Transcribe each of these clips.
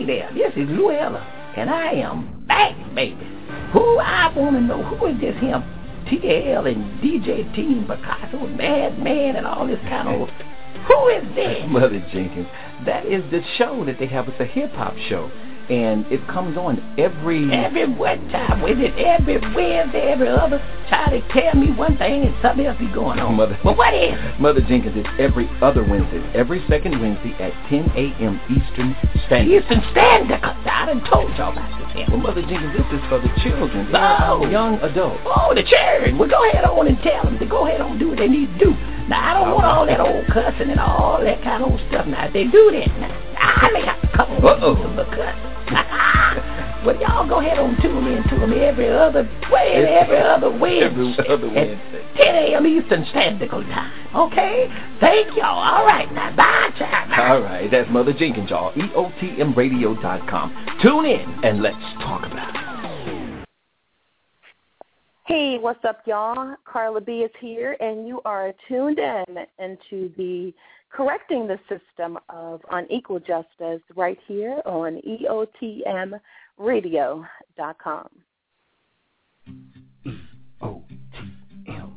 Hey there, this is Luella, and I am back, baby. Who I want to know, who is this him? TL and DJ Team Picasso, Madman, and all this kind of... Who is this? Mother Jenkins, that is the show that they have. It's a hip-hop show and it comes on every every what time with it every Wednesday, every other. Try to tell me one thing and something else be going on. Mother, well, what is? Mother Jenkins, it's every other Wednesday, every second Wednesday at 10 a.m. Eastern Standard. Eastern Standard. I done told y'all about this. Well, Mother Jenkins, this is for the children, oh. young adults. Oh, the children. Well, go ahead on and tell them to go ahead on and do what they need to do. Now, I don't want all that old cussing and all that kind of old stuff. Now, if they do that, now, I may have to come Uh-oh. with some cussing. but y'all go ahead and tune in to them every other way, every other Wednesday. Every other Wednesday. 10 a.m. Eastern Standard Time. Okay? Thank y'all. All right, now, bye, child. All right, that's Mother Jenkins, y'all. EOTMRadio.com. Tune in and let's talk about it. Hey, what's up, y'all? Carla B is here, and you are tuned in into the correcting the system of unequal justice right here on EOTMRadio.com. E-O-T-M.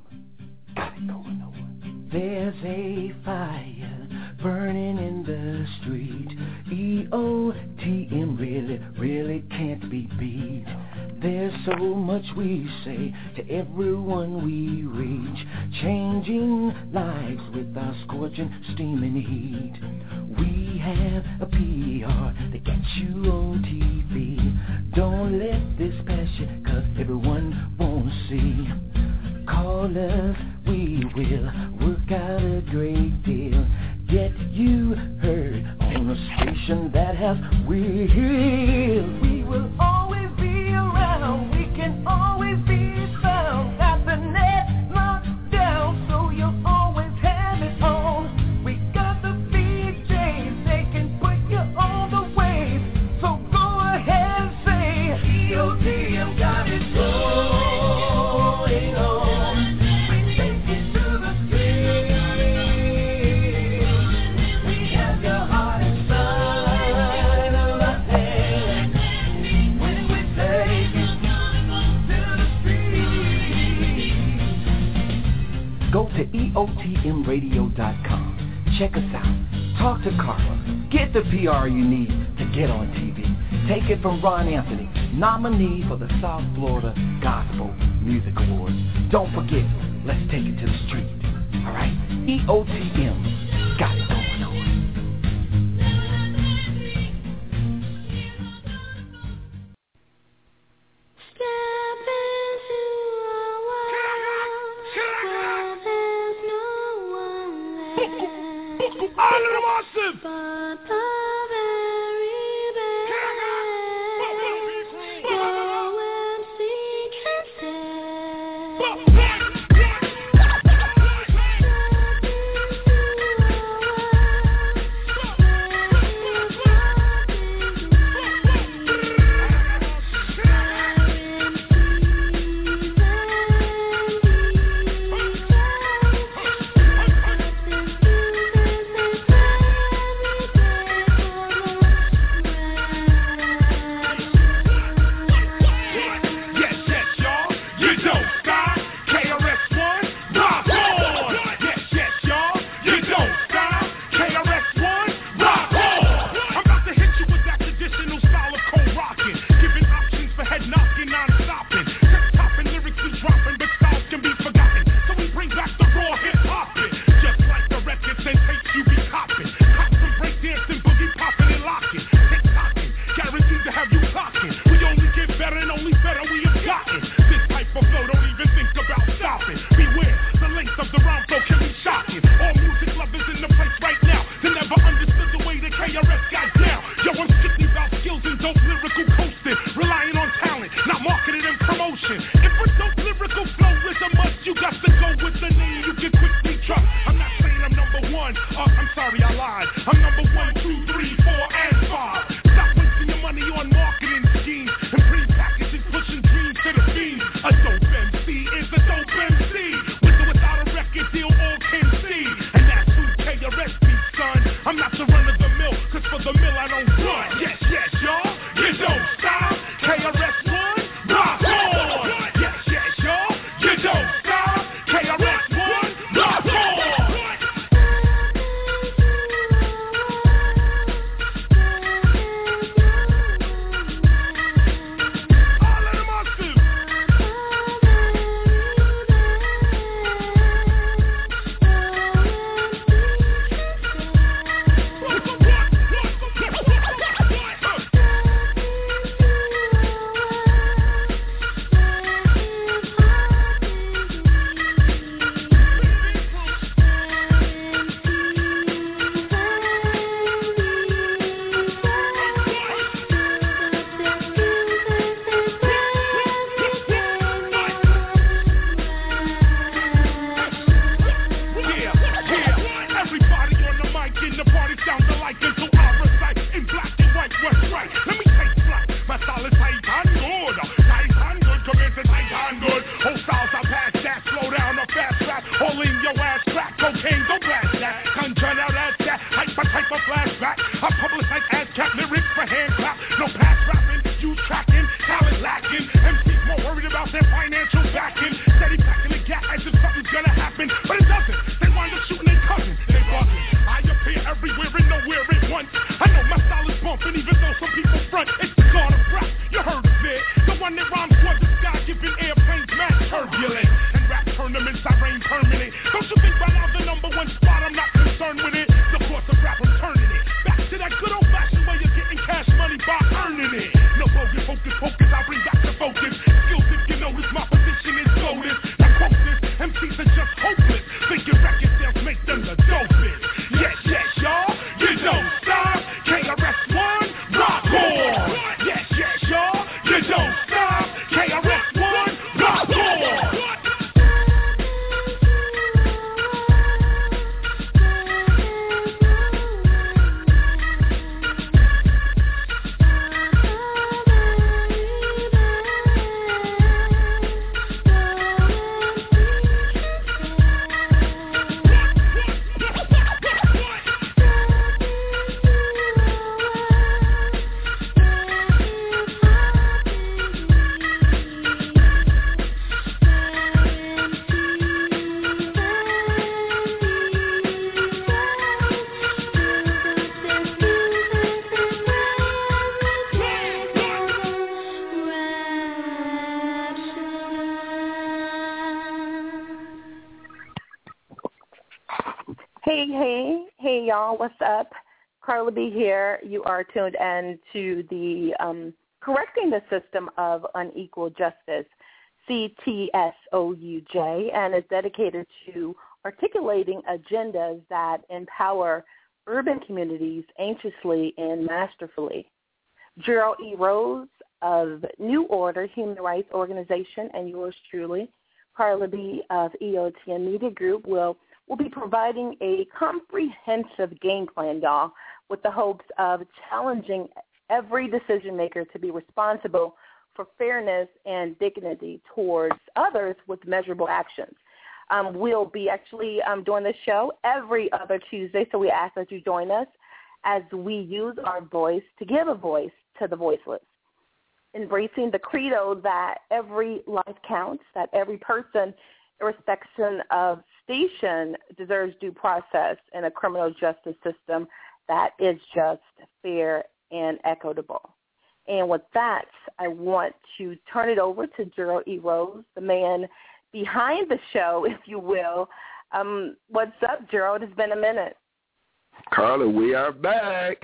Got it going on. There's a fire burning in the street. E-O-T-M really, really can't be beat. There's so much we say to everyone we reach, changing lives with our scorching, steaming heat. We have a PR that gets you on TV. Don't let this pass you, cause everyone won't see. Call us, we will work out a great deal. Get you heard on a station that has wheels. Ron Anthony, nominee for the South Florida Gospel Music Awards. Don't forget, Carla B here. You are tuned in to the um, Correcting the System of Unequal Justice, CTSOUJ, and is dedicated to articulating agendas that empower urban communities anxiously and masterfully. Gerald E. Rose of New Order Human Rights Organization and yours truly, Carla B. of EOTM Media Group, will will be providing a comprehensive game plan, y'all, with the hopes of challenging every decision maker to be responsible for fairness and dignity towards others with measurable actions. Um, we'll be actually um, doing this show every other Tuesday, so we ask that you join us as we use our voice to give a voice to the voiceless. Embracing the credo that every life counts, that every person, irrespective of station, deserves due process in a criminal justice system that is just, fair, and equitable. And with that, I want to turn it over to Gerald E. Rose, the man behind the show, if you will. Um, what's up, Gerald? It's been a minute. Carla, we are back.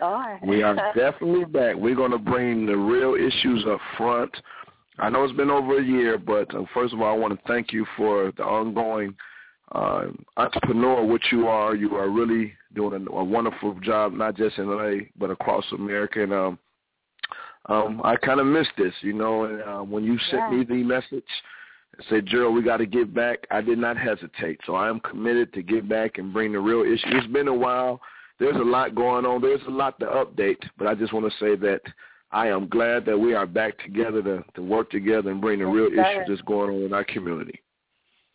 are. we are definitely back. We're going to bring the real issues up front. I know it's been over a year, but uh, first of all, I want to thank you for the ongoing uh, entrepreneur, what you are. You are really doing a, a wonderful job, not just in LA, but across America. And um, um, I kind of missed this, you know. And uh, when you sent Yeah. me the message and said, Gerald, we got to give back, I did not hesitate. So I am committed to give back and bring the real issue. It's been a while. There's a lot going on. There's a lot to update, but I just want to say that I am glad that we are back together to, to work together and bring the real issue that's going on in our community.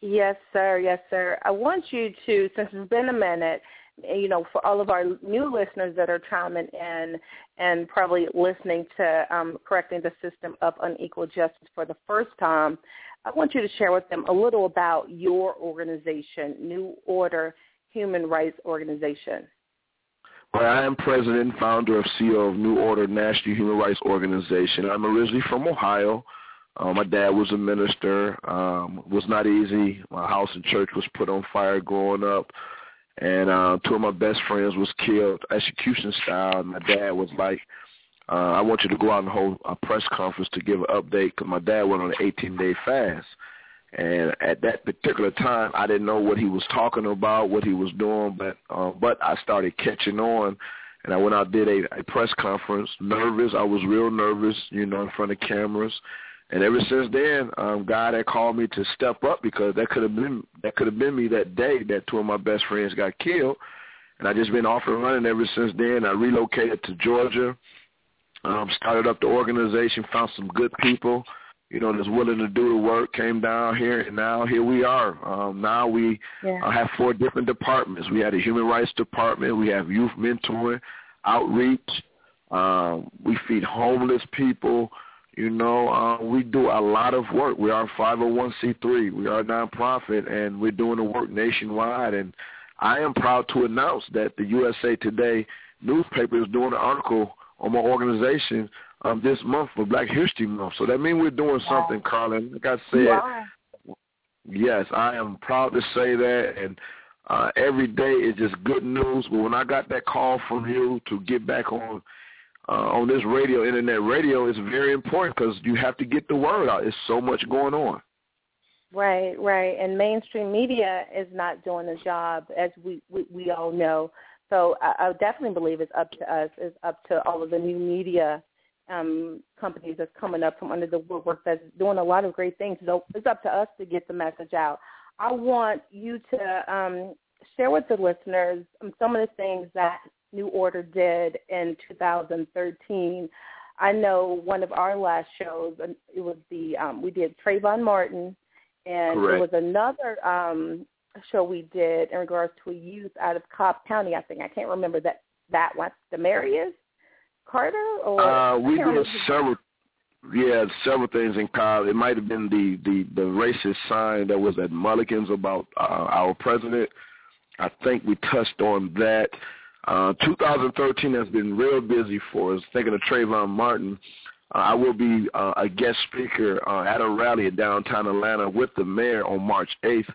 Yes, sir. Yes, sir. I want you to, since it's been a minute, you know, for all of our new listeners that are chiming in and probably listening to um, correcting the system of unequal justice for the first time, I want you to share with them a little about your organization, New Order Human Rights Organization. Well, I am president and founder of CEO of New Order National Human Rights Organization. I'm originally from Ohio. Uh, my dad was a minister. Um, was not easy. My house and church was put on fire growing up. And uh, two of my best friends was killed execution style. And my dad was like, uh, I want you to go out and hold a press conference to give an update because my dad went on an 18-day fast. And at that particular time, I didn't know what he was talking about, what he was doing, but uh, but I started catching on, and I went out did a, a press conference. Nervous, I was real nervous, you know, in front of cameras. And ever since then, um, God had called me to step up because that could have been that could have been me that day that two of my best friends got killed, and I just been off and running ever since then. I relocated to Georgia, um, started up the organization, found some good people, you know, that's willing to do the work, came down here, and now here we are. Um, now we yeah. uh, have four different departments. We have a human rights department. We have youth mentoring, outreach. Um, we feed homeless people. You know, uh, we do a lot of work. We are 501c3. We are a nonprofit, and we're doing the work nationwide. And I am proud to announce that the USA Today newspaper is doing an article on my organization um, this month for Black History Month. So that means we're doing something, Carlin. Like I said, yes, I am proud to say that. And uh, every day is just good news. But when I got that call from you to get back on uh, on this radio, internet radio, is very important because you have to get the word out. There's so much going on. Right, right, and mainstream media is not doing the job, as we we, we all know. So I, I definitely believe it's up to us. It's up to all of the new media um, companies that's coming up from under the woodwork that's doing a lot of great things. So it's up to us to get the message out. I want you to um, share with the listeners some of the things that New Order did in 2013. I know one of our last shows, it was the um, we did Trayvon Martin, and Correct. there was another um, show we did in regards to a youth out of Cobb County. I think I can't remember that that one. Demarius Carter or uh, we did several. Yeah, several things in Cobb. It might have been the the the racist sign that was at Mulligan's about uh, our president. I think we touched on that. Uh, 2013 has been real busy for us. Thinking of Trayvon Martin, uh, I will be uh, a guest speaker uh, at a rally in downtown Atlanta with the mayor on March 8th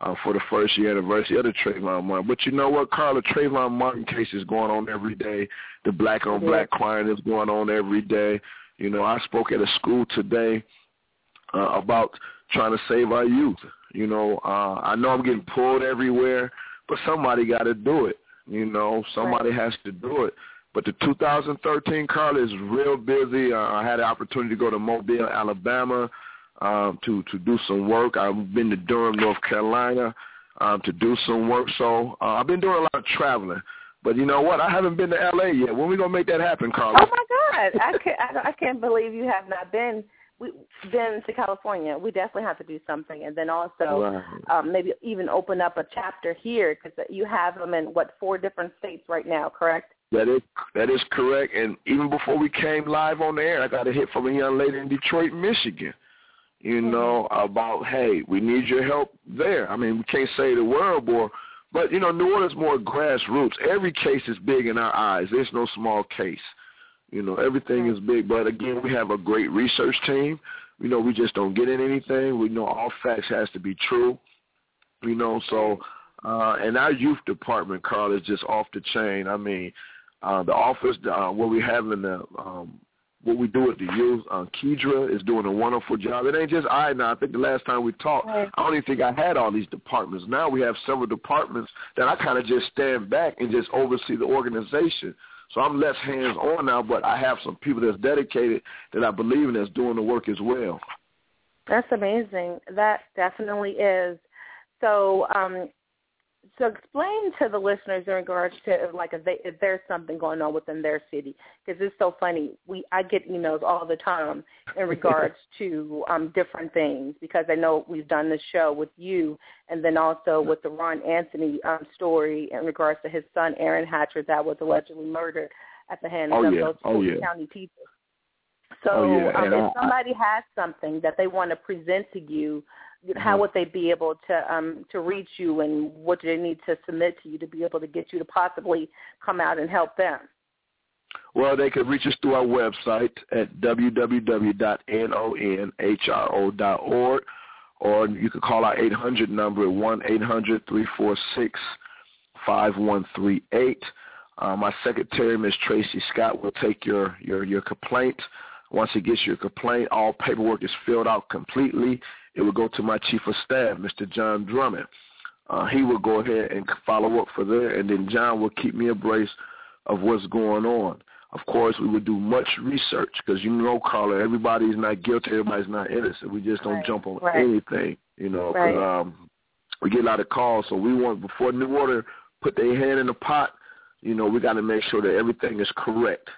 uh, for the first year anniversary of the Trayvon Martin. But you know what, Carla? Trayvon Martin case is going on every day. The black on black crime is going on every day. You know, I spoke at a school today uh, about trying to save our youth. You know, uh, I know I'm getting pulled everywhere, but somebody got to do it. You know, somebody right. has to do it. But the 2013 Carla is real busy. Uh, I had the opportunity to go to Mobile, Alabama um, to to do some work. I've been to Durham, North Carolina, um, to do some work. So uh, I've been doing a lot of traveling. But you know what? I haven't been to L.A. yet. When we gonna make that happen, Carla? Oh my God! I can't. I, I can't believe you have not been. We been to California. We definitely have to do something, and then also um, maybe even open up a chapter here because you have them in what four different states right now, correct? That is that is correct. And even before we came live on the air, I got a hit from a young lady in Detroit, Michigan you mm-hmm. know, about hey, we need your help there. I mean, we can't say the world war, but you know, New Orleans more grassroots. Every case is big in our eyes. There's no small case. You know, everything is big. But again, we have a great research team. You know, we just don't get in anything. We know all facts has to be true. You know, so uh and our youth department, Carl, is just off the chain. I mean, uh the office uh what we have in the um what we do with the youth. Uh, Kedra is doing a wonderful job. It ain't just I now. I think the last time we talked, right. I don't even think I had all these departments. Now we have several departments that I kind of just stand back and just oversee the organization. So I'm less hands-on now, but I have some people that's dedicated that I believe in that's doing the work as well. That's amazing. That definitely is. So um, so explain to the listeners in regards to like if, they, if there's something going on within their city because it's so funny we I get emails all the time in regards to um different things because I know we've done this show with you and then also with the Ron Anthony um story in regards to his son Aaron Hatcher that was allegedly murdered at the hands oh, of yeah. those oh, yeah. county people. So oh, yeah. um, if somebody has something that they want to present to you how mm-hmm. would they be able to um, to reach you, and what do they need to submit to you to be able to get you to possibly come out and help them? Well, they could reach us through our website at www.nonhro.org, or you could call our 800 number at one eight hundred three four six five one three eight. Uh, my secretary, Ms. Tracy Scott, will take your, your, your complaint. Once he gets your complaint, all paperwork is filled out completely it would go to my chief of staff, Mr. John Drummond. Uh, he will go ahead and follow up for there, and then John will keep me abreast of what's going on. Of course, we would do much research because you know, Carla, everybody's not guilty, everybody's not innocent. We just don't right. jump on right. anything, you know, because right. um, we get a lot of calls. So we want before New Order put their hand in the pot, you know, we got to make sure that everything is correct.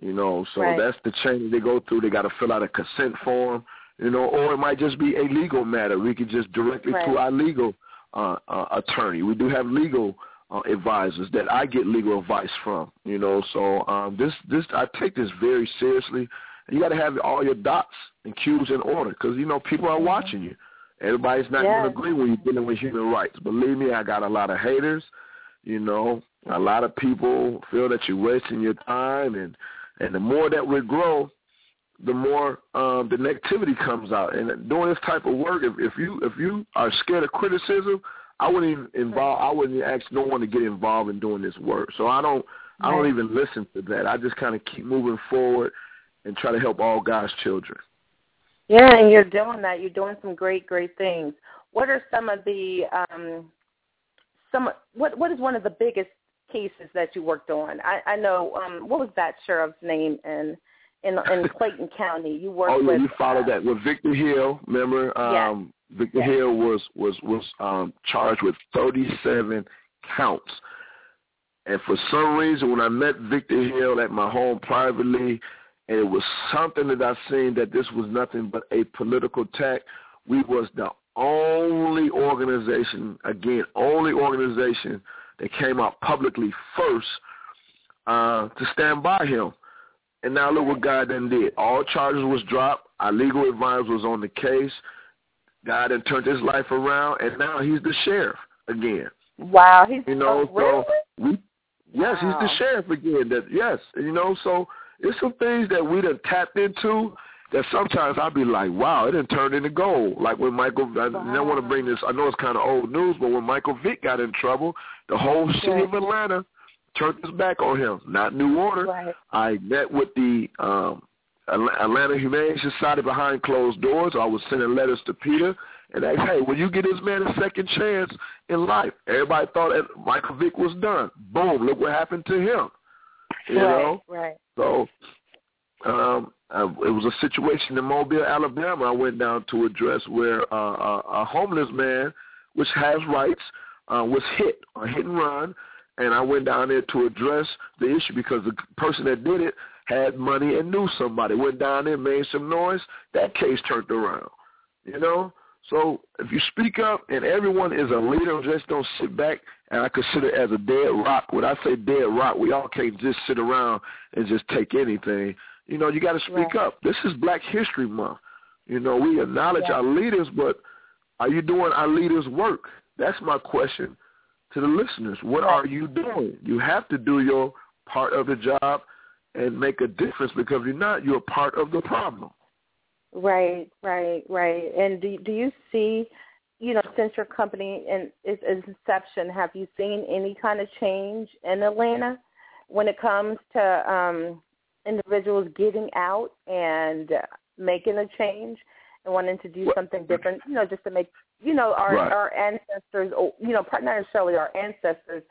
You know, so that's the chain they go through. They got to fill out a consent form you know, or it might just be a legal matter. We could just direct it right. to our legal uh, uh, attorney. We do have legal uh, advisors that I get legal advice from, you know. So um, this this I take this very seriously. You got to have all your dots and Q's in order because you know people are mm-hmm. watching you. Everybody's not yes. going to agree when you're dealing with human rights. Believe me, I got a lot of haters. You know, a lot of people feel that you're wasting your time, and and the more that we grow, the more um, the negativity comes out. And doing this type of work, if, if you if you are scared of criticism, I wouldn't even involve. I wouldn't ask no one to get involved in doing this work. So I don't. I don't even listen to that. I just kind of keep moving forward and try to help all God's children. Yeah, and you're doing that. You're doing some great, great things. What are some of the um, some? What What is one of the biggest cases that you worked on? I, I know. Um, what was that sheriff's name in in in Clayton County? You worked. Oh yeah, with, you followed uh, that with Victor Hill. Remember, um, yes. Victor. Hill was was was um, charged with 37 counts. And for some reason, when I met Victor Hill at my home privately, and it was something that I seen that this was nothing but a political attack. We was the only organization, again, only organization that came out publicly first uh, to stand by him. And now look what God then did. All charges was dropped. Our legal advisor was on the case. God then turned his life around, and now he's the sheriff again. Wow, he's you know, oh, really? so we yes, wow. he's the sheriff again. That yes, you know, so it's some things that we done tapped into that sometimes I'll be like, wow, it didn't turn into gold. Like when Michael, I wow. don't want to bring this, I know it's kind of old news, but when Michael Vick got in trouble, the whole city right. of Atlanta turned its back on him. Not New Order. Right. I met with the um, Atlanta Humane Society behind closed doors. I was sending letters to PETA and asked, hey, will you give this man a second chance in life? Everybody thought that Michael Vick was done. Boom, look what happened to him. You right, know? Right. So um, uh, it was a situation in Mobile, Alabama. I went down to address where uh, a, a homeless man, which has rights, uh, was hit, a hit and run, and I went down there to address the issue because the person that did it had money and knew somebody. Went down there, made some noise. That case turned around. You know, so if you speak up and everyone is a leader, just don't sit back and I consider it as a dead rock. When I say dead rock, we all can't just sit around and just take anything. You know, you got to speak right. up. This is Black History Month. You know, we acknowledge yeah. our leaders, but are you doing our leaders' work? That's my question to the listeners. What are you doing? You have to do your part of the job and make a difference because if you're not, you're part of the problem. Right, right, right. And do do you see, you know, since your company and its, its inception, have you seen any kind of change in Atlanta when it comes to um, individuals getting out and making a change and wanting to do something different? You know, just to make you know our right. our ancestors, you know, not necessarily our ancestors,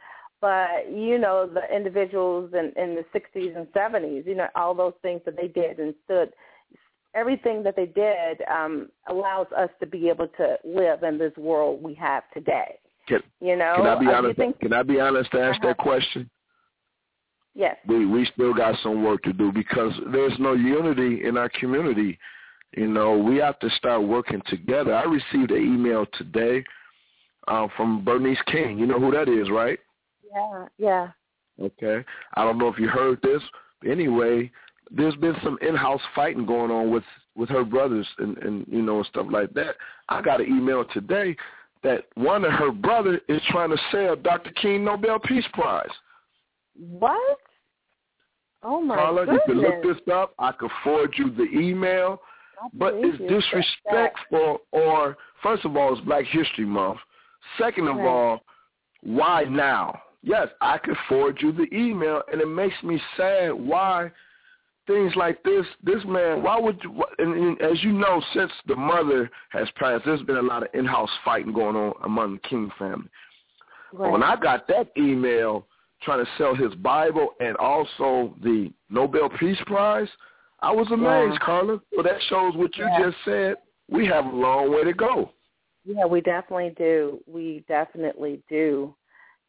but you know the individuals in in the 60s and 70s, you know, all those things that they did and stood everything that they did um, allows us to be able to live in this world we have today. Can, you know, can I be uh, honest? Think, can I be honest to ask uh-huh. that question? Yes. We we still got some work to do because there's no unity in our community. You know, we have to start working together. I received an email today uh, from Bernice King. You know who that is, right? Yeah, yeah. Okay. I don't know if you heard this. Anyway, there's been some in-house fighting going on with with her brothers and and you know and stuff like that. I got an email today that one of her brother is trying to sell Dr. King Nobel Peace Prize. What? Oh my god. Carla, goodness! you can look this up. I can forward you the email. But it's disrespectful. Or first of all, it's Black History Month. Second of right. all, why now? Yes, I could forward you the email, and it makes me sad. Why? things like this, this man, why would you, and, and as you know, since the mother has passed, there's been a lot of in-house fighting going on among the King family. Right. When I got that email trying to sell his Bible and also the Nobel Peace Prize, I was amazed, yeah. Carla. So that shows what you yeah. just said. We have a long way to go. Yeah, we definitely do. We definitely do.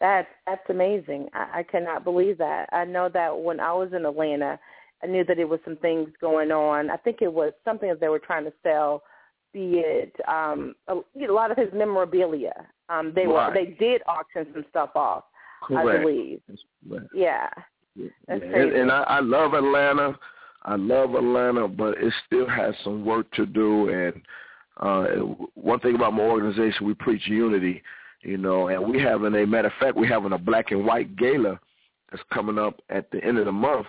That's that's amazing. I, I cannot believe that. I know that when I was in Atlanta, I knew that it was some things going on. I think it was something that they were trying to sell, be it um, a, a lot of his memorabilia. Um, they Right. were they did auction some stuff off. I Correct. believe. Right. Yeah. Yeah. That's and, and I, I love Atlanta. I love Atlanta, but it still has some work to do. And uh, one thing about my organization, we preach unity, you know, and we having a matter of fact, we having a black and white gala that's coming up at the end of the month,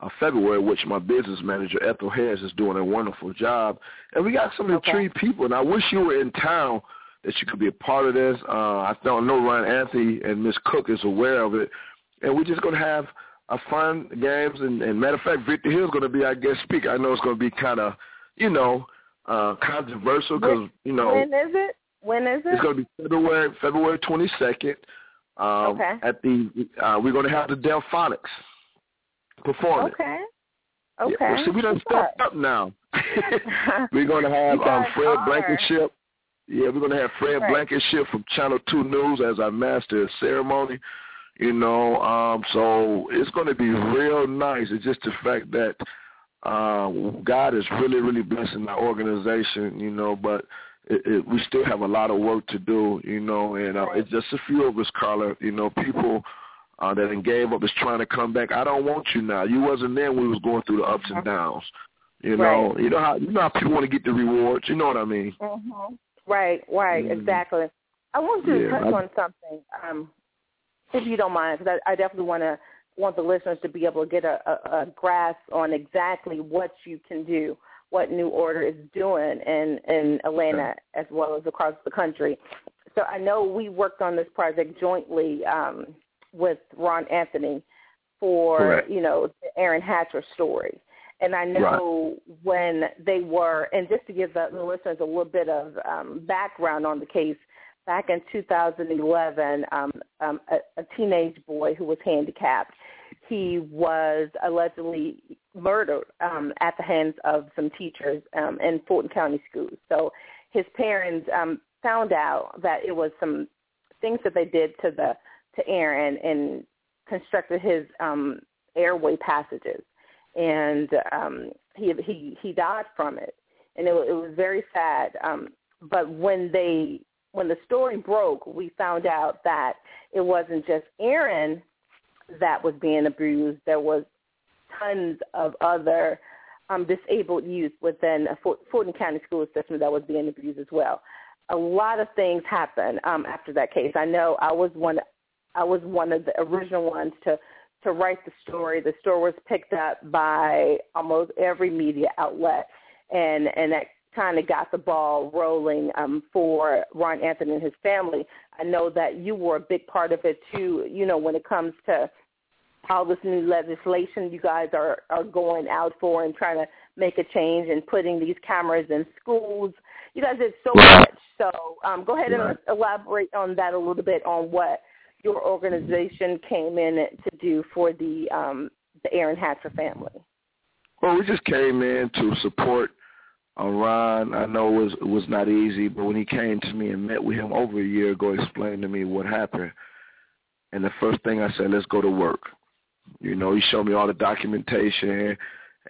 of February, which my business manager Ethel Harris is doing a wonderful job. And we got some Okay. intrigued people, and I wish you were in town that you could be a part of this. Uh, I don't know Ryan Anthony and Miss Cook is aware of it, and we're just going to have a fun games. And, and matter of fact, Victor Hill's going to be our guest speaker. I know it's going to be kind of, you know, uh, controversial because you know when is it? When is it? it's going to be February February twenty second. Um, Okay. At the uh, we're going to have the Delfonics perform it. Okay. Yeah, Okay. well, see, we done stepped up now. we're going to have um, Fred are. Blankenship. Yeah, we're going to have Fred Right. Blankenship from Channel 2 News as our master of ceremony. You know, um, so it's going to be real nice. It's just the fact that uh, God is really, really blessing our organization, you know, but it, it, we still have a lot of work to do, you know, and uh, it's just a few of us, Carla, you know, people uh, that then gave up is trying to come back. I don't want you now. You wasn't there when we was going through the ups and downs. You know, Right. you know how you know how people want to get the rewards. You know what I mean? hmm Right, right, Mm. exactly. I want you to Yeah, touch I- on something, um, if you don't mind, because I, I definitely want to want the listeners to be able to get a, a, a grasp on exactly what you can do, what New Order is doing in in Atlanta as well as across the country. So I know we worked on this project jointly um, with Ron Anthony for Correct. you know the Aaron Hatcher story. And I know when they were, and just to give the, the listeners a little bit of um, background on the case, back in 2011, um, um, a, a teenage boy who was handicapped, he was allegedly murdered um, at the hands of some teachers um, in Fulton County schools. So his parents um, found out that it was some things that they did to the to Aaron and constructed his um, airway passages, and um, he he he died from it, and it, it was very sad. Um, but when they when the story broke, we found out that it wasn't just Aaron that was being abused. There was tons of other um, disabled youth within a Fort- Fulton County school system that was being abused as well. A lot of things happened um, after that case. I know I was one. I was one of the original ones to to write the story. The story was picked up by almost every media outlet, and and that kind of got the ball rolling um, for Ron Anthony and his family. I know that you were a big part of it too. You know, when it comes to all this new legislation you guys are are going out for and trying to make a change and putting these cameras in schools. You guys did so much. So um, go ahead and elaborate on that a little bit on what your organization came in to do for the um, the Aaron Hatcher family. Well, we just came in to support uh, Ron. I know it was it was not easy, but when he came to me and met with him over a year ago, explained to me what happened, and the first thing I said, let's go to work. You know, he showed me all the documentation,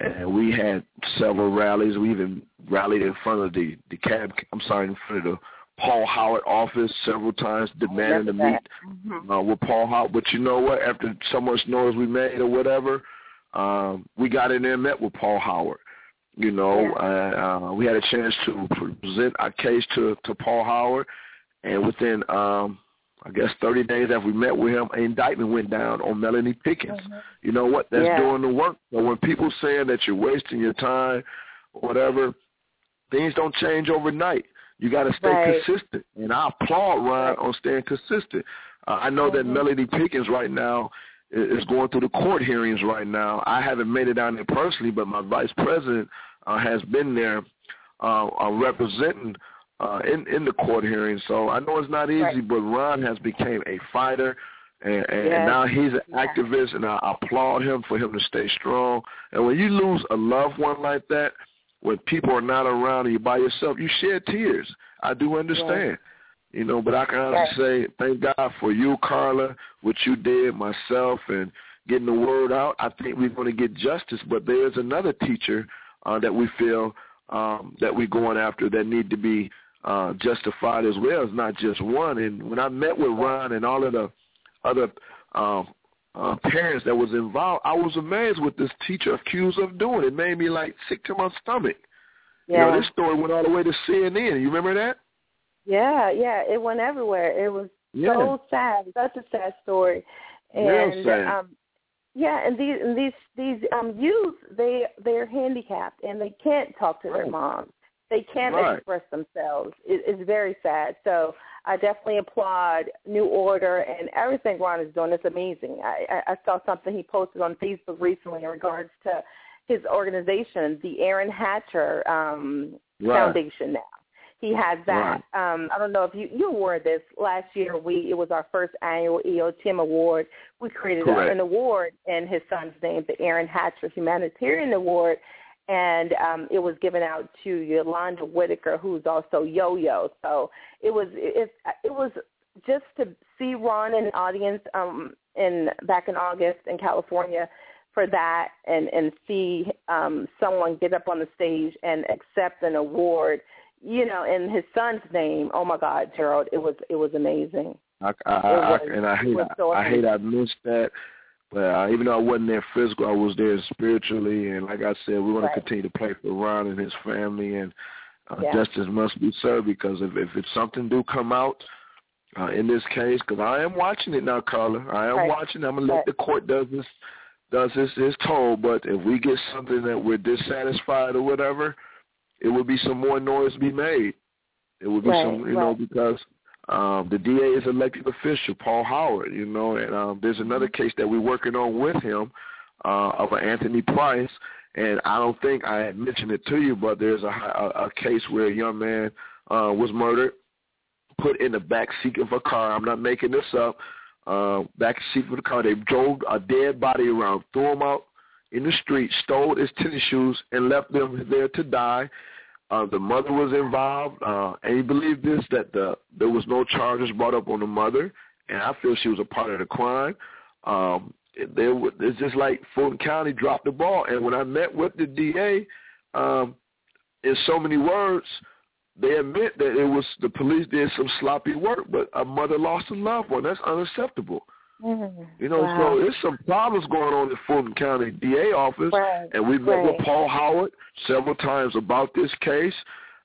and we had several rallies. We even rallied in front of the the cab. I'm sorry, in front of the Paul Howard office several times, demanding to meet. Mhm. uh, with Paul Howard. But you know what? After so much noise we made or whatever, um, we got in there and met with Paul Howard. You know, uh, uh, we had a chance to present our case to to Paul Howard, and within um, I guess 30 days after we met with him, an indictment went down on Melanie Pickens. You know what? That's Yeah. doing the work. So when people saying that you're wasting your time, or whatever, things don't change overnight. You got to stay Right. consistent, and I applaud Ron on staying consistent. Uh, I know that Mhm. Melanie Pickens right now is going through the court hearings right now. I haven't made it down there personally, but my vice president uh, has been there uh, uh, representing uh, in in the court hearings. So I know it's not easy, Right. but Ron has became a fighter. And, and Yes. now he's an Yeah. activist, and I applaud him for him to stay strong. And when you lose a loved one like that, when people are not around and you're by yourself, you shed tears. I do understand. You know, but I can honestly say thank God for you, Carla, what you did, myself, and getting the word out. I think we're going to get justice. But there's another teacher uh, that we feel um, that we're going after that need to be uh, justified as well. It's not just one. And when I met with Ron and all of the other uh, uh, parents that was involved, I was amazed with this teacher accused of doing it. It made me like sick to my stomach. Yeah. You know, this story went all the way to CNN. You remember that? Yeah, yeah, it went everywhere. It was Yeah. so sad, such a sad story. And Real sad. um yeah, and these and these these um youth they they're handicapped and they can't talk to their Right. moms. They can't Right. express themselves. It, it's very sad. So I definitely applaud New Order and everything Ron is doing. It's amazing. I, I, I saw something he posted on Facebook recently in regards to his organization, the Aaron Hatcher um, Right. Foundation. Now he has that. Um, I don't know if you you aware of this. Last year, we it was our first annual EOTM award. We created a, an award in his son's name, the Aaron Hatcher Humanitarian Award, and um, it was given out to Yolanda Whitaker, who's also Yo-Yo. So it was it, it was just to see Ron in the audience um, in back in August in California for that, and and see um, someone get up on the stage and accept an award you know, in his son's name. Oh my God, Gerald, it was it was amazing. I, I, It I, and I hate so I hate I missed that. But uh, even though I wasn't there physical, I was there spiritually. And like I said, we want Right. to continue to pray for Ron and his family, and uh, Yeah. justice must be served. Because if if it's something do come out uh, in this case, because I am watching it now, Carla, I am Right. watching. I'm gonna let Right. the court does this does this is told. But if we get something that we're dissatisfied or whatever, it would be some more noise be made. It would be Right, some, you know, because um, the DA is elected official, Paul Howard, you know, and um, there's another Mm-hmm. case that we're working on with him uh, of an Anthony Price, and I don't think I had mentioned it to you, but there's a, a, a case where a young man uh, was murdered, put in the back seat of a car. I'm not making this up. Uh, back seat of the car, they drove a dead body around, threw him out in the street, stole his tennis shoes, and left them there to die. Uh, the mother was involved, uh, and you believe this that the there was no charges brought up on the mother, and I feel she was a part of the crime. Um, there, it's just like Fulton County dropped the ball, and when I met with the DA, um, in so many words, they admit that it was the police did some sloppy work, but a mother lost a loved one. That's unacceptable. You know, wow. so there's some problems going on in Fulton County DA office, Right, and we've met right. with Paul Howard several times about this case.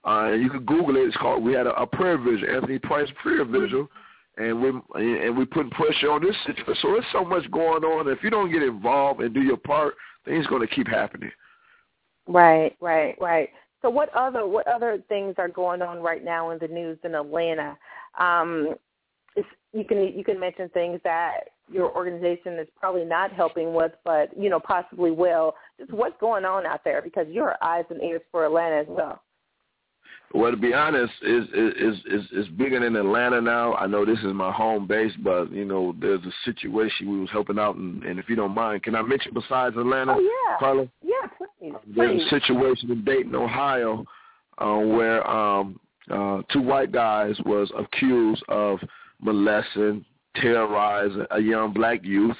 Uh, and you can Google it. It's called. We had a, a prayer vigil, Anthony Price prayer vigil, and we and we putting pressure on this situation. So there's so much going on. If you don't get involved and do your part, things going to keep happening. Right, right, right. So what other what other things are going on right now in the news in Atlanta? Um, it's, you can you can mention things that your organization is probably not helping with, but you know possibly will. Just what's going on out there because you're eyes and ears for Atlanta as well. Well, to be honest, is is is is bigger than Atlanta now. I know this is my home base, but you know, there's a situation we was helping out, and, and if you don't mind, can I mention besides Atlanta, Oh yeah, Carla? yeah, please, There's please. a situation in Dayton, Ohio, uh, where um, uh, two white guys was accused of molesting, terrorizing a young black youth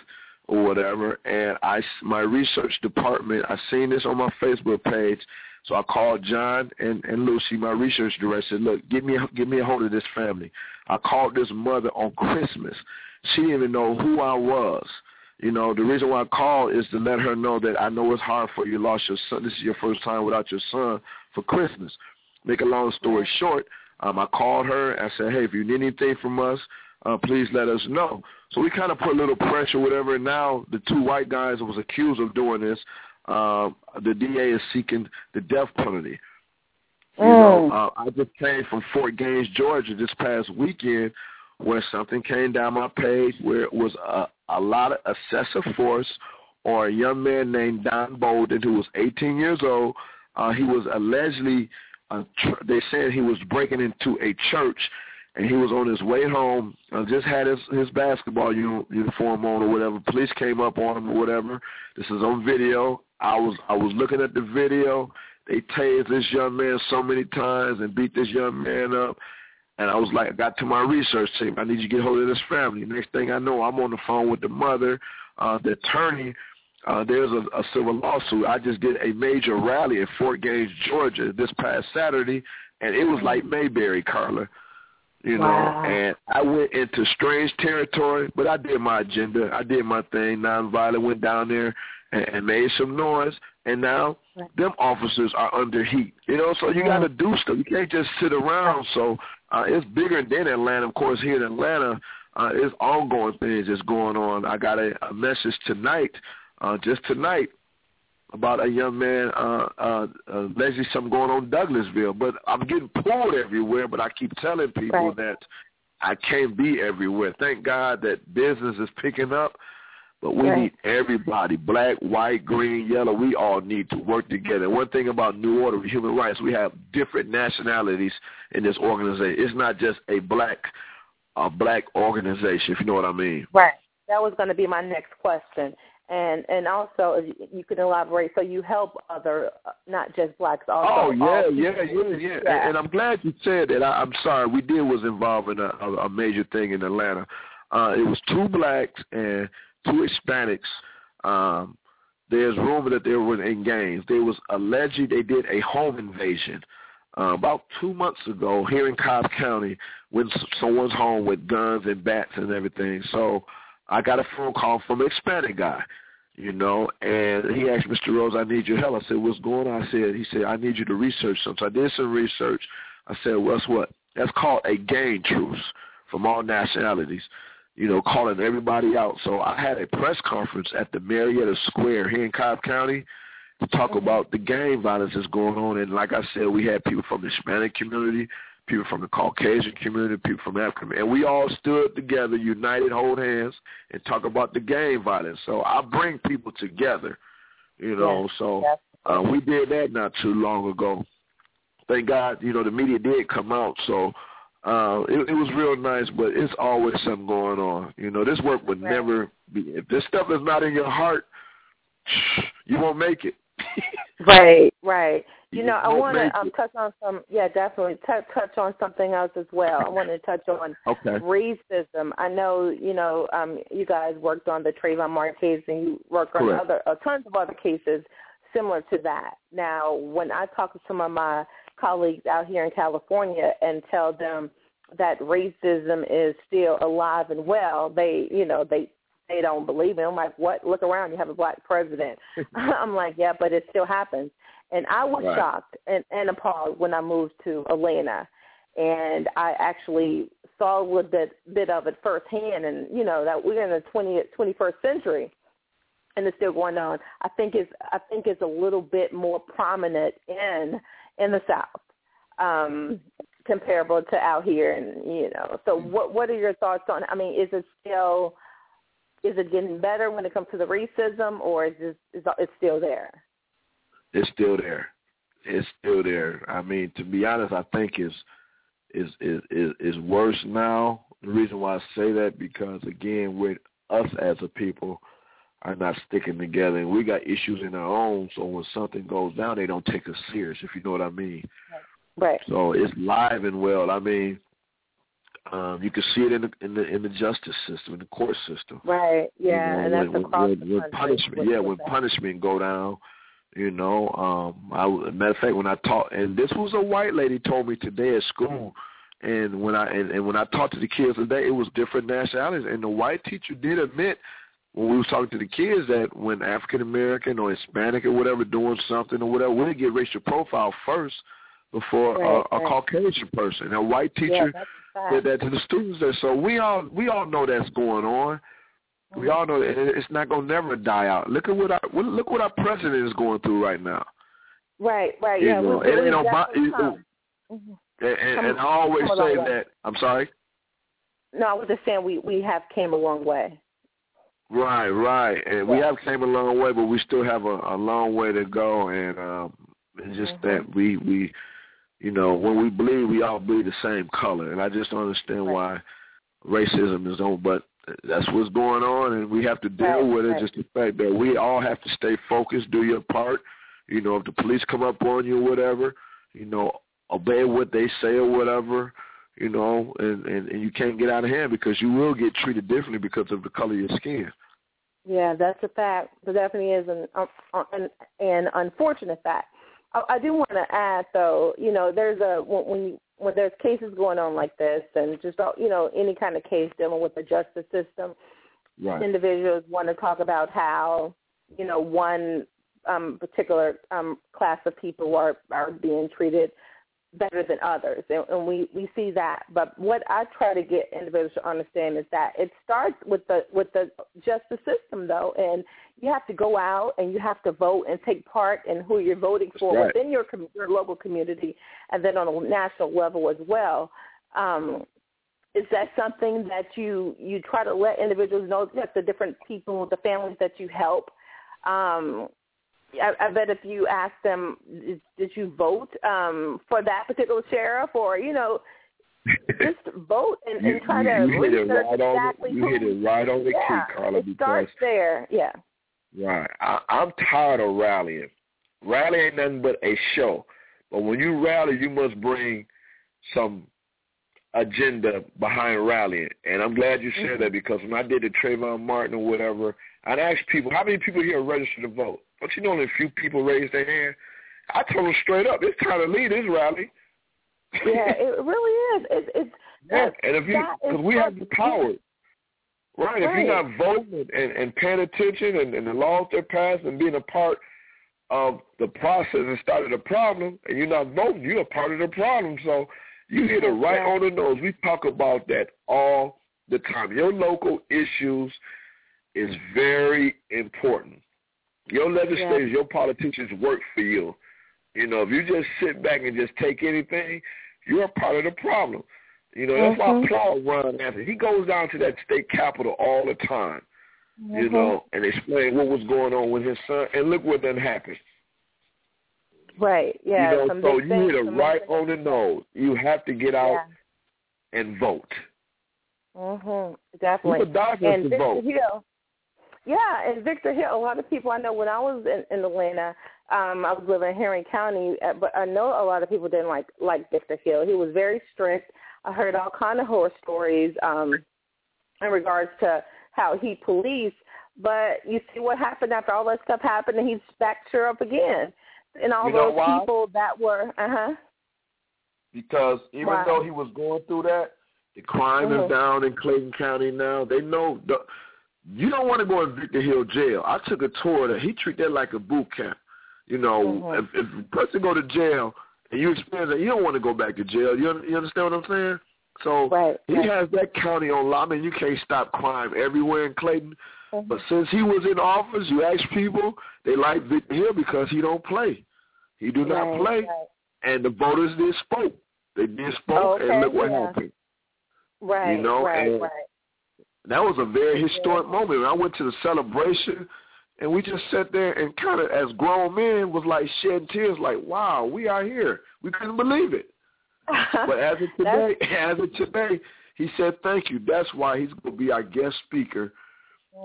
or whatever. And I, my research department, I seen this on my Facebook page. So I called John and, and Lucy, my research director, said, look, give me, give me a hold of this family. I called this mother on Christmas. She didn't even know who I was. You know, the reason why I called is to let her know that I know it's hard for you. You lost your son. This is your first time without your son for Christmas. Make a long story short, um, I called her. I said, hey, if you need anything from us, uh, please let us know. So we kind of put a little pressure, whatever. And now the two white guys that was accused of doing this, um, the DA is seeking the death penalty. You know, uh, I just came from Fort Gaines, Georgia, this past weekend, where something came down my page where it was a, a lot of excessive force or a young man named Don Bolden who was 18 years old. Uh, he was allegedly, uh, tr- they said he was breaking into a church and he was on his way home. Uh, just had his his basketball uni- uniform on or whatever. Police came up on him or whatever. This is on video. I was I was looking at the video. They tased this young man so many times and beat this young man up. And I was like, I got to my research team. I need you to get hold of this family. Next thing I know, I'm on the phone with the mother. uh, the attorney. Uh, there's a, a civil lawsuit. I just did a major rally in Fort Gaines, Georgia, this past Saturday, and it was like Mayberry, Carla. You Wow. know, and I went into strange territory, but I did my agenda. I did my thing. Nonviolent went down there and, and made some noise, and now them officers are under heat. You know, so you got to do stuff. You can't just sit around. So uh, it's bigger than Atlanta. Of course, here in Atlanta, uh, it's ongoing things that's going on. I got a, a message tonight, uh, just tonight, about a young man, uh, uh, uh, allegedly something going on in Douglasville. But I'm getting pulled everywhere, but I keep telling people Right. that I can't be everywhere. Thank God that business is picking up, but we Right. need everybody, black, white, green, yellow. We all need to work together. One thing about New Order Human Rights, we have different nationalities in this organization. It's not just a black, a black organization, if you know what I mean. Right. That was going to be my next question. And and also, if you- can elaborate. So you help other, uh, not just blacks, also. Oh yeah, yeah, yeah, yeah. Yeah. And, and I'm glad you said that. I, I'm sorry, we did was involved in a, a, a major thing in Atlanta. Uh, it was two blacks and two Hispanics. Um, there's rumor that they were in gangs. There was alleged they did a home invasion uh, about two months ago here in Cobb County when s- someone's home with guns and bats and everything. So I got a phone call from an Hispanic guy you know, and he asked Mr. Rose, I need your help. I said, what's going on? I said, he said, I need you to research something. So I did some research. I said, well, that's what? That's called a gang truce from all nationalities, you know, calling everybody out. So I had a press conference at the Marietta Square here in Cobb County to talk about the gang violence that's going on. And like I said, we had people from the Hispanic community, people from the Caucasian community, people from African, and we all stood together, united, hold hands, and talk about the gang violence. So I bring people together, you know. Yes, so uh, we did that not too long ago. Thank God, you know, the media did come out, so uh, it, it was real nice. But it's always something going on. You know, this work would Right. never be. If this stuff is not in your heart, you won't make it. Right, right. You You know, I want to um, touch on some. Yeah, definitely touch touch on something else as well. I want to touch on Okay. racism. I know, you know, um, you guys worked on the Trayvon Martin case, and you work on Correct. other uh, tons of other cases similar to that. Now, when I talk to some of my colleagues out here in California and tell them that racism is still alive and well, they, you know, they they don't believe it. I'm like, what? Look around. You have a black president. I'm like, yeah, but it still happens. And I was Right. shocked and, and appalled when I moved to Atlanta, and I actually saw a little bit bit of it firsthand. And you know that we're in the 20th, 21st century, and it's still going on. I think it's I think it's a little bit more prominent in in the South, um, comparable to out here. And you know, so what what are your thoughts on? I mean, is it still is it getting better when it comes to the racism, or is this is it still there? It's still there. It's still there. I mean, to be honest, I think is is is is is worse now. The reason why I say that because again, with us as a people are not sticking together, and we got issues in our own. So when something goes down, they don't take us serious. If you know what I mean. Right. So it's live and well. I mean, um, you can see it in the in the in the justice system, in the court system. Right. Yeah, You and know, that's when, across when, the when punishment, yeah, when punishment go down, you know. Um, I matter of fact, when I taught, and this was a white lady told me today at school, and when I and, and when I talked to the kids today, it was different nationalities, and the white teacher did admit when we was talking to the kids that when African American or Hispanic or whatever doing something or whatever, we get racial profile first before Right, a, a right. Caucasian person. A white teacher that's fact. Did that to the students there. So we all we all know that's going on. We all know that it's not gonna never die out. Look at what our what- look what our president is going through right now. Right, right, You yeah. know, we, it we ain't no bo- it- Mhm. And, and, and I always come a long say that. I'm sorry. No, I was just saying we we have came a long way. Right, right. And we have came a long way, but we still have a, a long way to go. And um, it's just Mhm. that we we, you know, when we bleed, we all bleed the same color. And I just don't understand Right. why racism is on. But that's what's going on, and we have to deal Right, with it. right. Just the fact that we all have to stay focused, do your part. You know, if the police come up on you or whatever, you know, obey what they say or whatever. You know, and, and and you can't get out of hand because you will get treated differently because of the color of your skin. Yeah, that's a fact. It definitely is an uh, uh, an, an unfortunate fact. I, I do want to add, though, you know, there's a when you, when there's cases going on like this, and just you know any kind of case dealing with the justice system, right. individuals want to talk about how you know one um, particular um, class of people are are being treated better than others, and, and we we see that. But what I try to get individuals to understand is that it starts with the with the justice system, though, and you have to go out and you have to vote and take part in who you're voting for right. within your your local community, and then on a national level as well. Um, is that something that you you try to let individuals know that the different people, the families that you help, um, I, I bet if you ask them, did, did you vote um, for that particular sheriff, or you know, just vote and, you, and try you, to you research right exactly on the. You hit it right on the yeah, key, Carla. It because starts there. Yeah. Right. I, I'm tired of rallying. Rally ain't nothing but a show. But when you rally, you must bring some agenda behind rallying. And I'm glad you said mm-hmm. that because when I did the Trayvon Martin or whatever, I'd ask people, how many people here registered to vote? Don't you know only a few people raised their hand? I told them straight up, it's time to lead this rally. yeah, it really is. It, it's yeah, and if you because we have the power, right? right? If you're not voting and, and paying attention and, and the laws they're passed and being a part of the process and started the problem, and you're not voting, you're a part of the problem. So you hit it right on the nose. We talk about that all the time. Your local issues is very important. Your legislators, yeah. your politicians work for you. You know, if you just sit back and just take anything, you're a part of the problem. You know, that's mm-hmm. why Paul Ron Anthony, he goes down to that state capitol all the time, mm-hmm. you know, and explain what was going on with his son, and look what then happened. Right, yeah. You know, so you hit it right on the nose. You have to get out yeah. and vote. Mm Mhm, definitely. People and to Victor vote. Hill, yeah, and Victor Hill. A lot of people I know when I was in, in Atlanta, um, I was living in Henry County, uh, but I know a lot of people didn't like like Victor Hill. He was very strict. I heard all kind of horror stories um, in regards to how he policed. But you see what happened after all that stuff happened, and he's back sure up again. And all you know those why? people that were, uh huh. Because even Why? though he was going through that, the crime Mhm. is down in Clayton County now. They know the, you don't want to go in Victor Hill jail. I took a tour that he treat that like a boot camp. You know, Mhm. if, if a person go to jail and you experience that, you don't want to go back to jail. You, you understand what I'm saying? So Right. he right. has that county on lock. I mean, you can't stop crime everywhere in Clayton. Mhm. But since he was in office, you ask people, they like Victor Hill because he don't play. He do not right, play, and the voters did spoke. They did spoke, Oh, Okay, and look what yeah. happened. Right. you know, right. and- right. That was a very historic moment. I went to the celebration, and we just sat there and kind of, as grown men, was like shedding tears, like, "Wow, we are here." We couldn't believe it. But as of today, as of today, he said, "Thank you." That's why he's going to be our guest speaker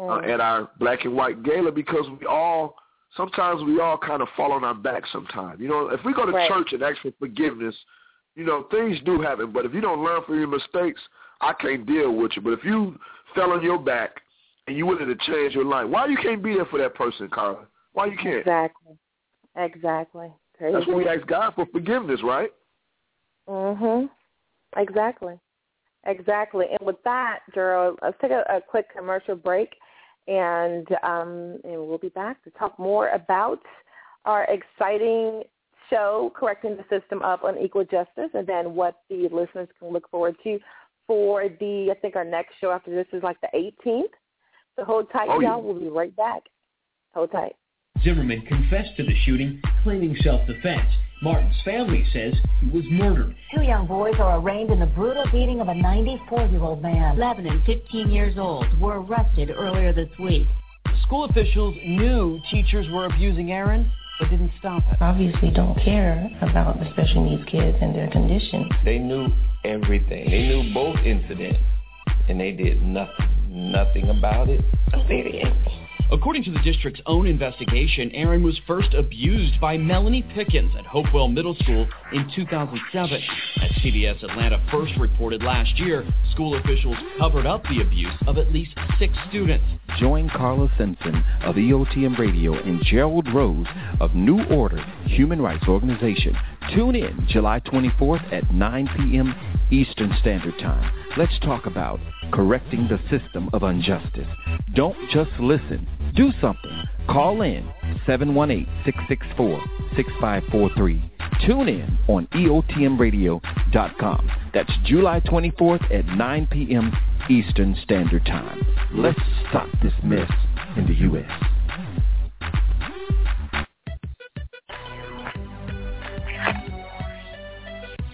uh, at our black and white gala because we all sometimes we all kind of fall on our back sometimes. You know, if we go to Right. church and ask for forgiveness, you know, things do happen. But if you don't learn from your mistakes, I can't deal with you. But if you fell on your back and you willing to change your life, why you can't be there for that person, Carla? Why you can't? Exactly. Exactly. Crazy. That's when we ask God for forgiveness, right? Mhm. Exactly. Exactly. And with that, Gerald, let's take a, a quick commercial break, and um, and we'll be back to talk more about our exciting show, correcting the system of unequal justice, and then what the listeners can look forward to for the. I think our next show after this is like the 18th. So hold tight, Oh, y'all. We'll be right back. Hold tight. Zimmerman confessed to the shooting, claiming self-defense. Martin's family says he was murdered. Two young boys are arraigned in the brutal beating of a 94-year-old man. 11 and 15 years old were arrested earlier this week. School officials knew teachers were abusing Aaron, but didn't stop it. obviously don't care about the special needs kids and their condition. They knew everything. They knew both incidents, and they did nothing, nothing about it. I'm very angry. According to the district's own investigation, Aaron was first abused by Melanie Pickens at Hopewell Middle School in 2007. As CBS Atlanta first reported last year, school officials covered up the abuse of at least six students. Join Carla Simpson of EOTM Radio and Gerald Rose of New Order Human Rights Organization. Tune in July 24th at 9 p.m. Eastern Standard Time. Let's talk about correcting the system of injustice. Don't just listen. Do something. Call in 718-664-6543. Tune in on EOTMRadio.com. That's July 24th at 9 p.m. Eastern Standard Time. Let's stop this mess in the U.S.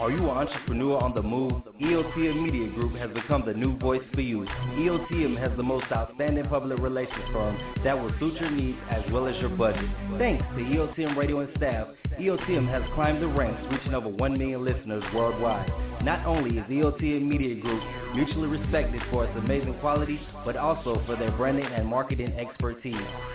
Are you an entrepreneur on the move? EOTM Media Group has become the new voice for you. EOTM has the most outstanding public relations firm that will suit your needs as well as your budget. Thanks to EOTM Radio and staff, EOTM has climbed the ranks, reaching over 1 million listeners worldwide. Not only is EOTM Media Group mutually respected for its amazing quality, but also for their branding and marketing expertise.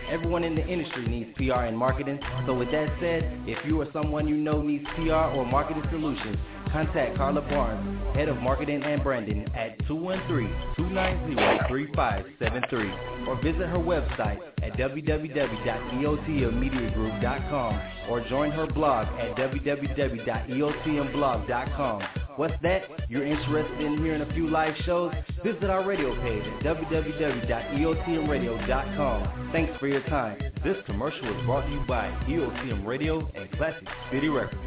Everyone in the industry needs PR and marketing, so with that said, if you or someone you know needs PR or marketing solutions, contact Carla Barnes, Head of Marketing and Branding at 213-290-3573 or visit her website at www.eotmmediagroup.com or join her blog at www.eotmblog.com. What's that? You're interested in hearing a few live shows? Visit our radio page at www.eotmradio.com. Thanks for your time. This commercial is brought to you by EOTM Radio and Classic City Records.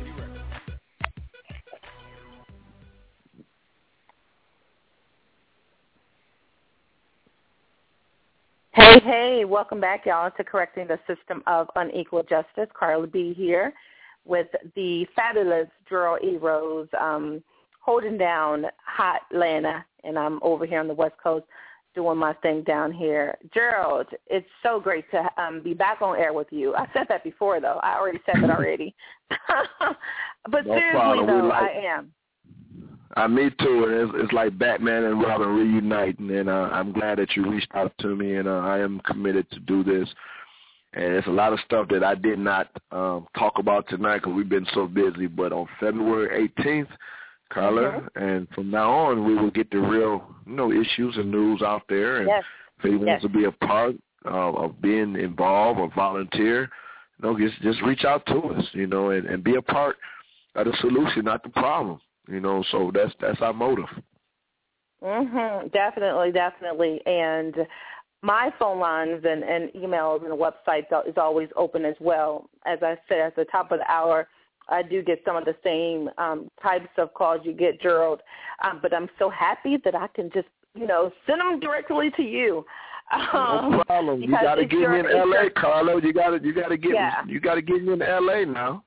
Hey, hey, welcome back, y'all, to Correcting the System of Unequal Justice. Carla B here with the fabulous Gerald E. Rose um, holding down hot Atlanta, and I'm over here on the West Coast doing my thing down here. Gerald, it's so great to um, be back on air with you. I said that before, though. I already said that already. but No seriously, problem. Though, like- I am. Uh, me too. And it's, it's like Batman and Robin reuniting, and uh, I'm glad that you reached out to me, and uh, I am committed to do this. And it's a lot of stuff that I did not um, talk about tonight because we've been so busy. But on February 18th, Carla, and from now on, we will get the real, you know, issues and news out there. And Yes. if anyone Yes. wants to be a part uh, of being involved or volunteer, you know, just just reach out to us, you know, and, and be a part of the solution, not the problem. You know, so that's that's our motive. Mhm. Definitely, definitely. And my phone lines and, and emails and the website is always open as well. As I said at the top of the hour, I do get some of the same um, types of calls you get, Gerald. Um, but I'm so happy that I can just, you know, send them directly to you. Um, No problem. You got to get your- me in L.A., your- Carla. You got to you got to get Yeah. me, you got to get me in L.A. now.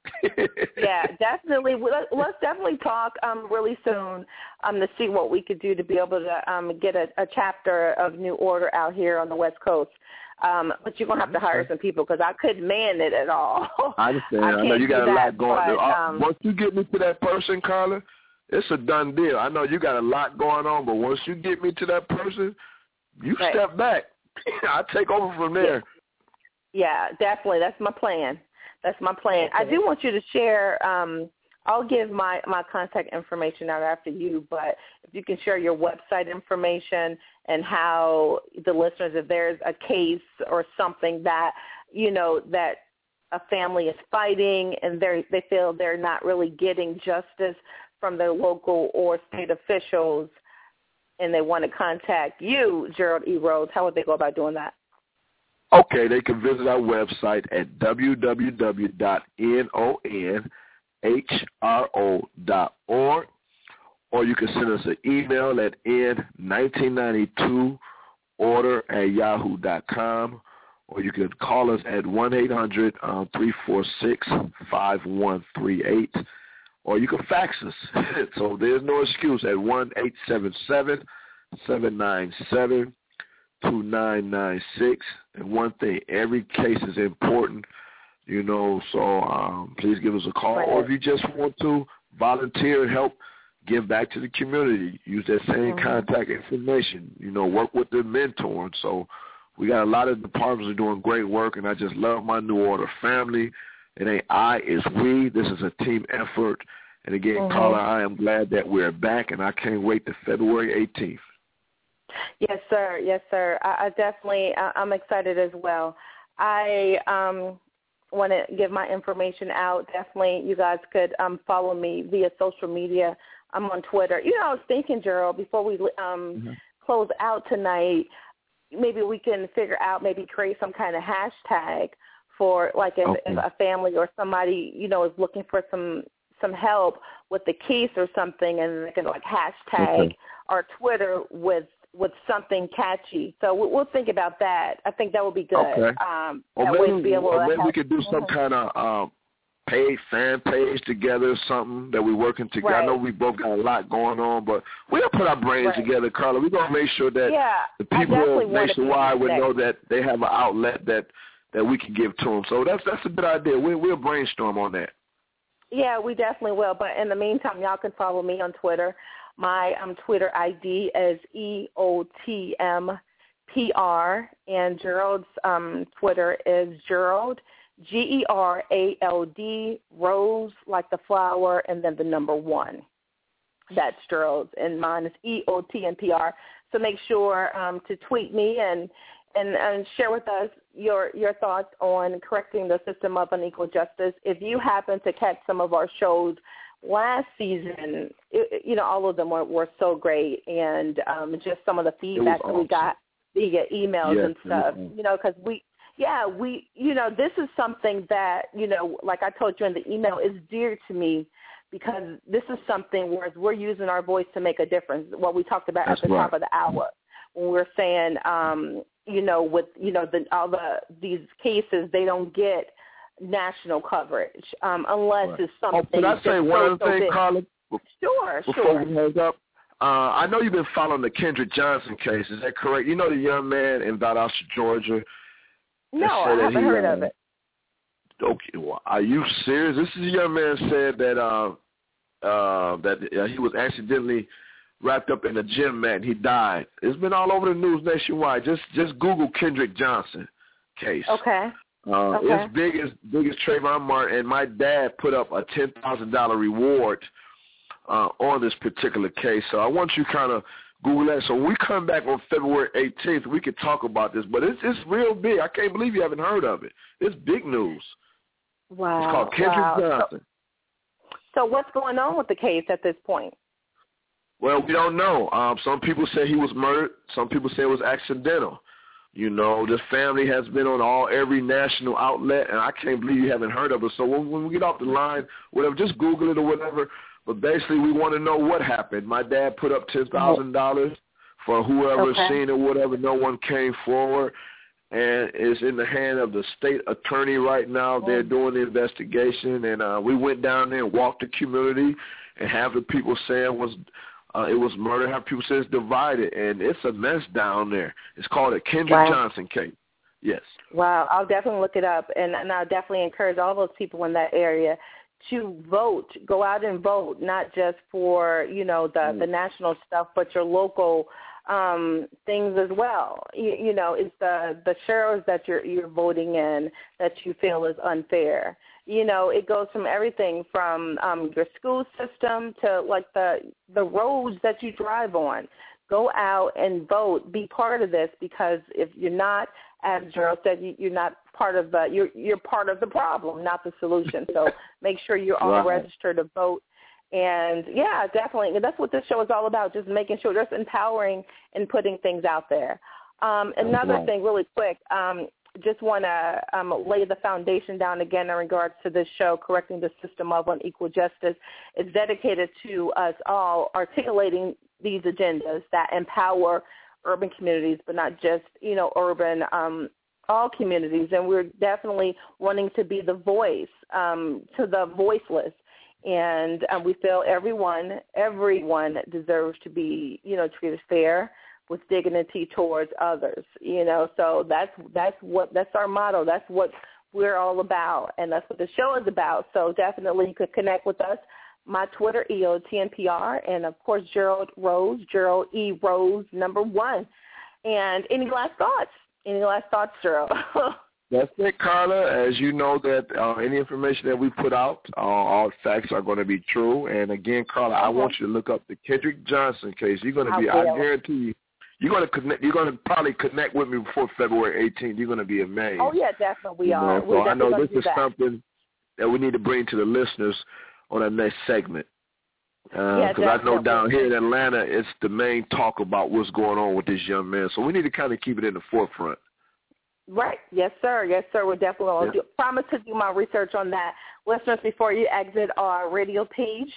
yeah, definitely. Let's definitely talk um, really soon um, to see what we could do to be able to um, get a, a chapter of New Order out here on the West Coast. Um, but you're gonna have to hire some people because I couldn't man it at all. I understand. I I, know you got a lot going. but, um, once you get me to that person, Carla, it's a done deal. I know you got a lot going on, but once you get me to that person, you Right. step back. I take over from there. Yeah, definitely. That's my plan. That's my plan. I do want you to share. Um, I'll give my my contact information out after you, but if you can share your website information and how the listeners, if there's a case or something that you know that a family is fighting and they they feel they're not really getting justice from their local or state officials, and they want to contact you, Gerald E. Rose, how would they go about doing that? Okay, they can visit our website at www.nonhro.org, or you can send us an email at n1992order at yahoo.com, or you can call us at 1-800-346-5138, um, or you can fax us. so there's no excuse at 1-877-797 2996. And one thing, every case is important, you know, so um, please give us a call. Or if you just want to volunteer and help give back to the community, use that same Mhm. contact information, you know, work with the mentor. So We got a lot of departments are doing great work, and I just love my New Order family. It ain't I, it's we. This is a team effort. And again, mm-hmm. Carla, I am glad that we're back, and I can't wait to February 18th. Yes, sir. Yes, sir. I, I definitely, I, I'm excited as well. I um, want to give my information out. Definitely, you guys could um, follow me via social media. I'm on Twitter. You know, I was thinking, Gerald, before we um, mm-hmm. close out tonight, maybe we can figure out, maybe create some kind of hashtag for like if, okay. if a family or somebody, you know, is looking for some some help with the case or something, and they can like hashtag okay. our Twitter with with something catchy. So we'll, we'll think about that. I think that would be good. Okay. Um, or maybe, be able or maybe we could do some mm-hmm. kind of um, page fan page together, or something that we're working together. Right. I know we both got a lot going on, but we'll put our brains right. together, Carla. We're gonna make sure that yeah, the people nationwide would know that they have an outlet that that we can give to them. So that's that's a good idea. We, we'll brainstorm on that. Yeah, we definitely will. But in the meantime, y'all can follow me on Twitter my um, Twitter ID is EOTMPR, and Gerald's um, Twitter is Gerald, G-E-R-A-L-D, Rose, like the flower, and then the number one. That's Gerald's, and mine is EOTMPR. So make sure um, to tweet me and, and and share with us your your thoughts on correcting the system of unequal justice. If you happen to catch some of our shows last season, it, you know, all of them were, were so great, and um, just some of the feedback awesome. that we got via emails yes, and stuff. You know, because we, yeah, we, you know, this is something that, you know, like I told you in the email, is dear to me because this is something where we're using our voice to make a difference. What we talked about That's at the right. top of the hour when we're saying, um, you know, with you know the all the these cases, they don't get national coverage um, unless right. it's something. Oh, can I say one other thing, Carla? Sure, Before sure. we hang up, uh, I know you've been following the Kendrick Johnson case. Is that correct? You know the young man in Valdosta, Georgia. No, I haven't he, heard uh, of it. Okay, well, are you serious? This is a young man said that uh, uh, that uh, he was accidentally wrapped up in a gym mat and he died. It's been all over the news nationwide. Just just Google Kendrick Johnson case. Okay. Uh, okay. It's big as big as Trayvon Martin, and my dad put up a ten thousand dollar reward uh, on this particular case. So I want you kind of Google that. So when we come back on February 18th, we could talk about this. But it's it's real big. I can't believe you haven't heard of it. It's big news. Wow. It's called Kendrick wow. Johnson. So, so what's going on with the case at this point? Well, we don't know. Um, some people say he was murdered. Some people say it was accidental. You know, this family has been on all every national outlet, and I can't believe you haven't heard of it. So when, when we get off the line, whatever, just Google it or whatever. But basically, we want to know what happened. My dad put up ten thousand dollars for whoever okay. seen it, whatever. No one came forward, and it's in the hand of the state attorney right now. They're doing the investigation, and uh, we went down there and walked the community, and half the people saying was uh, it was murder. Have people say it's divided, and it's a mess down there. It's called a Kendrick wow. Johnson case. Yes. Wow, I'll definitely look it up, and, and I'll definitely encourage all those people in that area to vote. Go out and vote, not just for you know the Mm. the national stuff, but your local um things as well. You, you know, it's the the sheriffs that you're you're voting in that you feel is unfair. You know, it goes from everything from um your school system to like the the roads that you drive on. Go out and vote. Be part of this because if you're not, as Gerald said, you, you're not part of the you're you're part of the problem, not the solution. So make sure you're all Right. registered to vote. And yeah, definitely. And that's what this show is all about, just making sure just empowering and putting things out there. Um, another right. thing really quick, um, just want to um, lay the foundation down again in regards to this show, Correcting the System of Unequal Justice. It's dedicated to us all articulating these agendas that empower urban communities, but not just, you know, urban, um, all communities. And we're definitely wanting to be the voice um, to the voiceless and um, we feel everyone everyone deserves to be you know treated fair with dignity towards others you know? So that's that's what that's our motto. That's what we're all about and that's what the show is about. So definitely you could connect with us. My twitter eotmpr and of course gerald rose gerald e. Rose number one. And any last thoughts? Any last thoughts, Gerald? That's it, Carla. As you know that uh, any information that we put out, uh, all facts are going to be true. And again, Carla, I want you to look up the Kendrick Johnson case. You're going to be, I, I guarantee you, you're going to connect. You're going to probably connect with me before February 18th. You're going to be amazed. Oh yeah, definitely we you are. Know? So I know this is that. something that we need to bring to the listeners on our next segment. Because uh, yeah, I know down here in Atlanta, it's the main talk about what's going on with this young man. So we need to kind of keep it in the forefront. Right. Yes, sir. Yes, sir. We're definitely yeah. promise to do my research on that. Listeners, before you exit our radio page,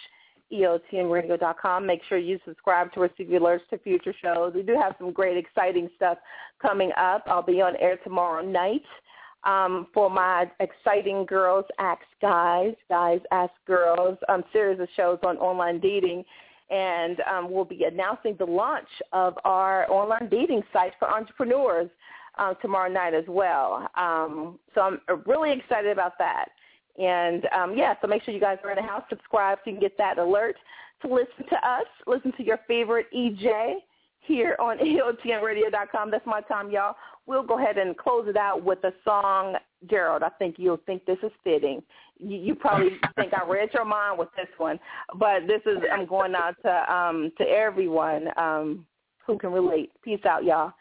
EOTMradio.com, make sure you subscribe to receive alerts to future shows. We do have some great, exciting stuff coming up. I'll be on air tomorrow night um, for my exciting Girls Ask Guys, Guys Ask Girls um, series of shows on online dating. And um, we'll be announcing the launch of our online dating site for entrepreneurs uh, tomorrow night as well. Um, so I'm really excited about that. And um, yeah, so make sure you guys are in the house, subscribe so you can get that alert to listen to us, listen to your favorite EJ here on EOTMRadio.com. That's my time, y'all. We'll go ahead and close it out with a song. Gerald, I think you'll think this is fitting. You, you probably think I read your mind with this one, but this is I'm going out to um, to everyone um, who can relate. Peace out, y'all.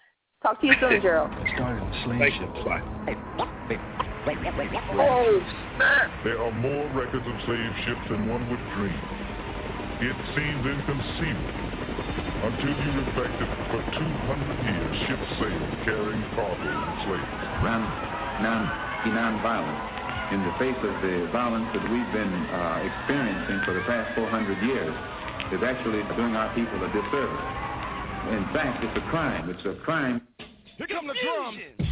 Talk to you soon, Gerald. Started a slave ship. Bye. Oh, snap! There are more records of slave ships than one would dream. It seems inconceivable until you reflect that for 200 years ships sailed carrying cargo and slaves. Ran, non, be non-violent. In the face of the violence that we've been uh, experiencing for the past 400 years, is actually doing our people a disservice. In fact, it's a crime. It's a crime here come the drums.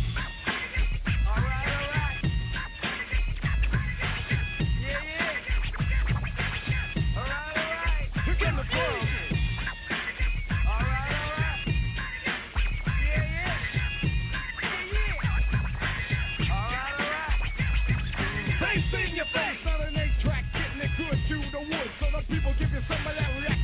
People giving some of that reaction.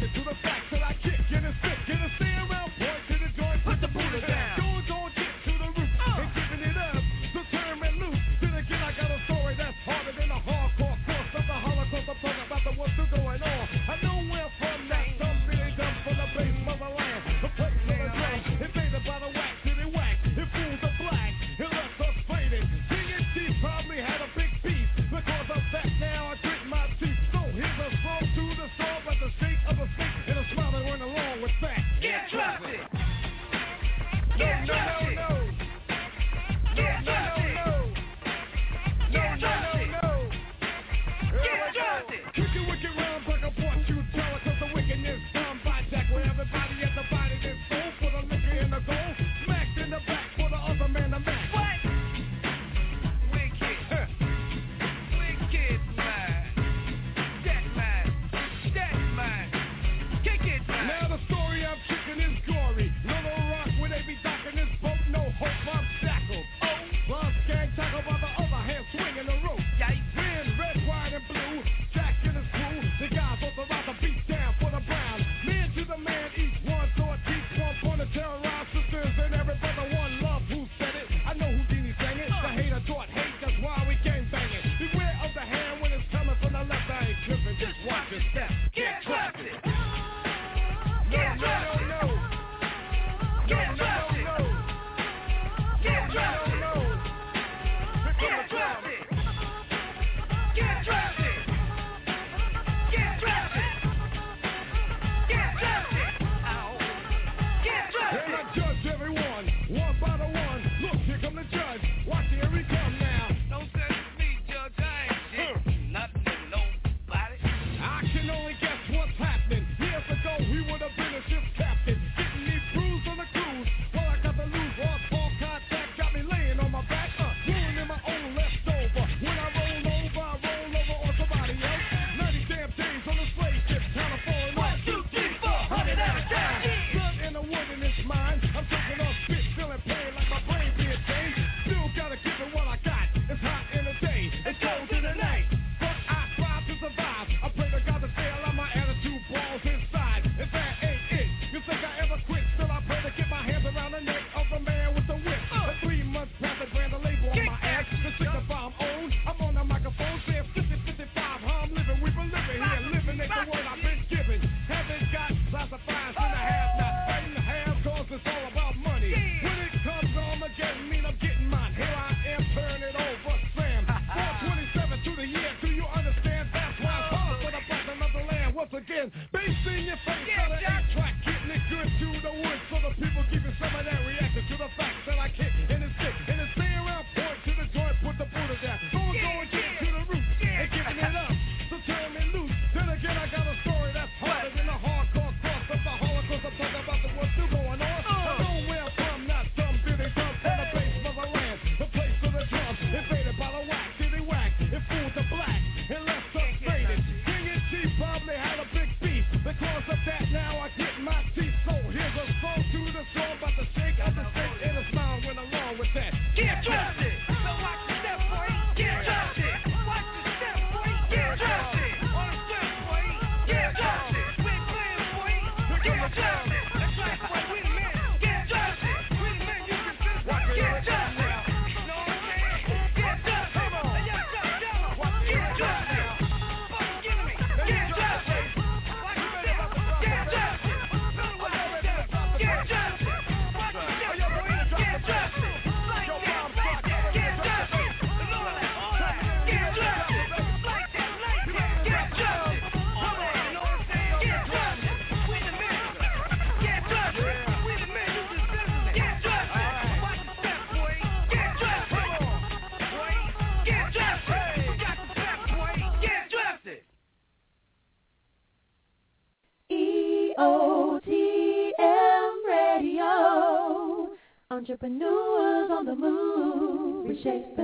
Entrepreneurs